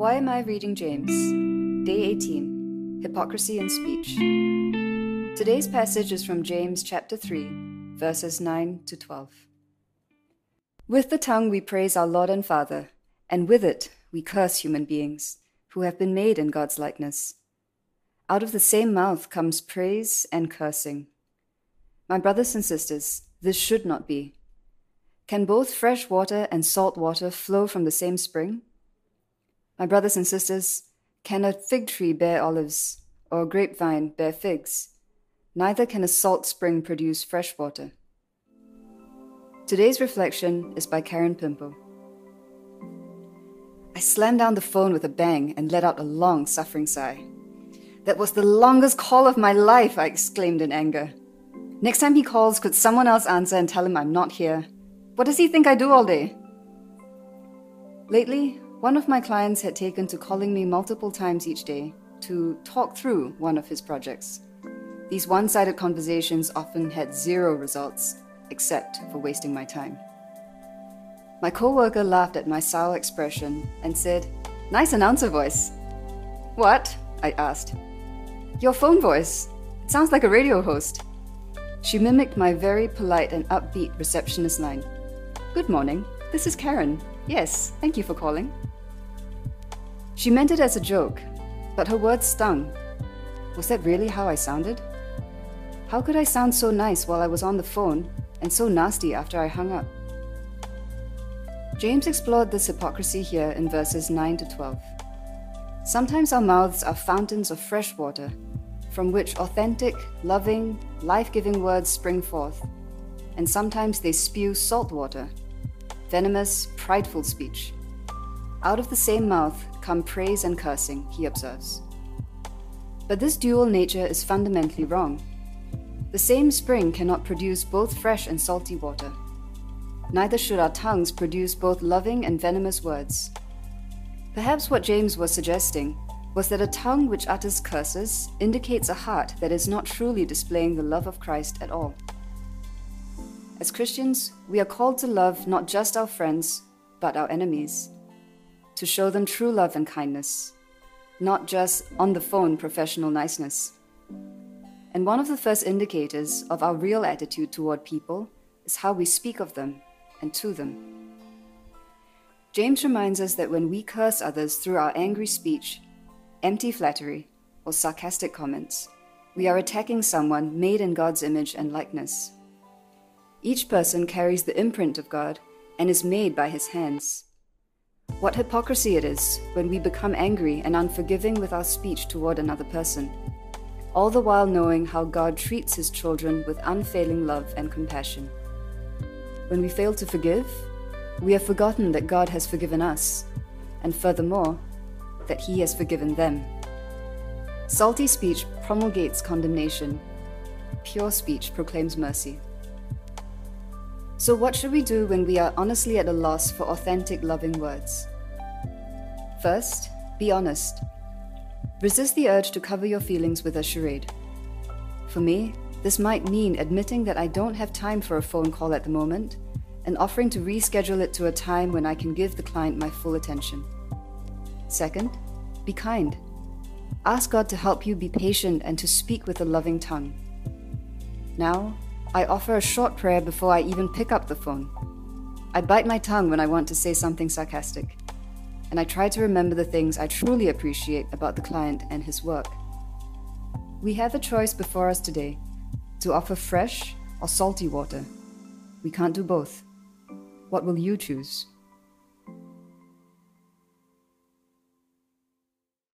Why am I reading James? Day 18 Hypocrisy in Speech. Today's passage is from James chapter 3, verses 9 to 12. With the tongue we praise our Lord and Father, and with it we curse human beings who have been made in God's likeness. Out of the same mouth comes praise and cursing. My brothers and sisters, this should not be. Can both fresh water and salt water flow from the same spring? My brothers and sisters, can a fig tree bear olives, or a grapevine bear figs? Neither can a salt spring produce fresh water. Today's reflection is by Karen Pimpo. I slammed down the phone with a bang and let out a long, suffering sigh. That was the longest call of my life, I exclaimed in anger. Next time he calls, could someone else answer and tell him I'm not here? What does he think I do all day? Lately, one of my clients had taken to calling me multiple times each day to talk through one of his projects. These one sided conversations often had zero results, except for wasting my time. My coworker laughed at my sour expression and said, Nice announcer voice. What? I asked. Your phone voice. It sounds like a radio host. She mimicked my very polite and upbeat receptionist line. Good morning. This is Karen. Yes, thank you for calling. She meant it as a joke, but her words stung. Was that really how I sounded? How could I sound so nice while I was on the phone and so nasty after I hung up? James explored this hypocrisy here in verses 9 to 12. Sometimes our mouths are fountains of fresh water, from which authentic, loving, life giving words spring forth, and sometimes they spew salt water, venomous, prideful speech. Out of the same mouth come praise and cursing, he observes. But this dual nature is fundamentally wrong. The same spring cannot produce both fresh and salty water. Neither should our tongues produce both loving and venomous words. Perhaps what James was suggesting was that a tongue which utters curses indicates a heart that is not truly displaying the love of Christ at all. As Christians, we are called to love not just our friends, but our enemies to show them true love and kindness, not just on the phone professional niceness. And one of the first indicators of our real attitude toward people is how we speak of them and to them. James reminds us that when we curse others through our angry speech, empty flattery, or sarcastic comments, we are attacking someone made in God's image and likeness. Each person carries the imprint of God and is made by his hands. What hypocrisy it is when we become angry and unforgiving with our speech toward another person, all the while knowing how God treats his children with unfailing love and compassion. When we fail to forgive, we have forgotten that God has forgiven us, and furthermore, that he has forgiven them. Salty speech promulgates condemnation, pure speech proclaims mercy. So, what should we do when we are honestly at a loss for authentic, loving words? First, be honest. Resist the urge to cover your feelings with a charade. For me, this might mean admitting that I don't have time for a phone call at the moment and offering to reschedule it to a time when I can give the client my full attention. Second, be kind. Ask God to help you be patient and to speak with a loving tongue. Now, I offer a short prayer before I even pick up the phone. I bite my tongue when I want to say something sarcastic, and I try to remember the things I truly appreciate about the client and his work. We have a choice before us today to offer fresh or salty water. We can't do both. What will you choose?